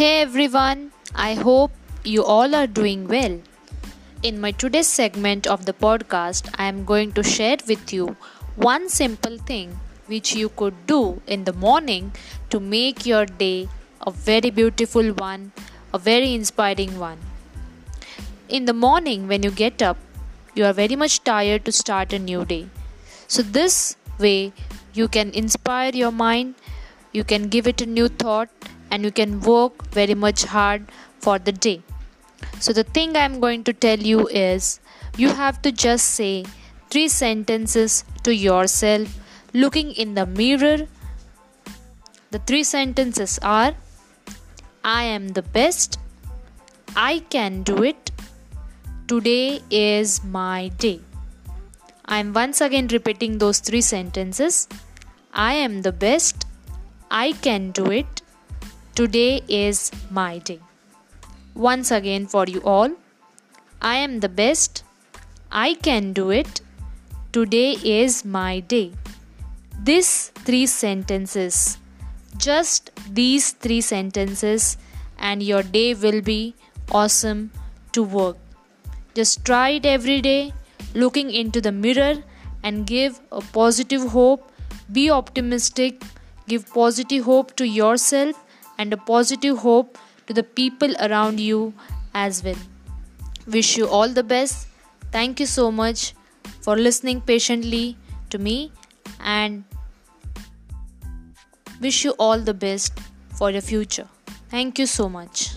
Hey everyone, I hope you all are doing well. In my today's segment of the podcast, I am going to share with you one simple thing which you could do in the morning to make your day a very beautiful one, a very inspiring one. In the morning, when you get up, you are very much tired to start a new day. So, this way, you can inspire your mind, you can give it a new thought, and you can work very much hard for the day. So, the thing I'm going to tell you is you have to just say three sentences to yourself looking in the mirror. The three sentences are I am the best, I can do it, today is my day. I am once again repeating those three sentences. I am the best, I can do it, today is my day. Once again, for you all, I am the best, I can do it, today is my day. These three sentences, just these three sentences, and your day will be awesome to work. Just try it every day, looking into the mirror and give a positive hope. Be optimistic, give positive hope to yourself and a positive hope to the people around you as well. Wish you all the best. Thank you so much for listening patiently to me and wish you all the best for your future. Thank you so much.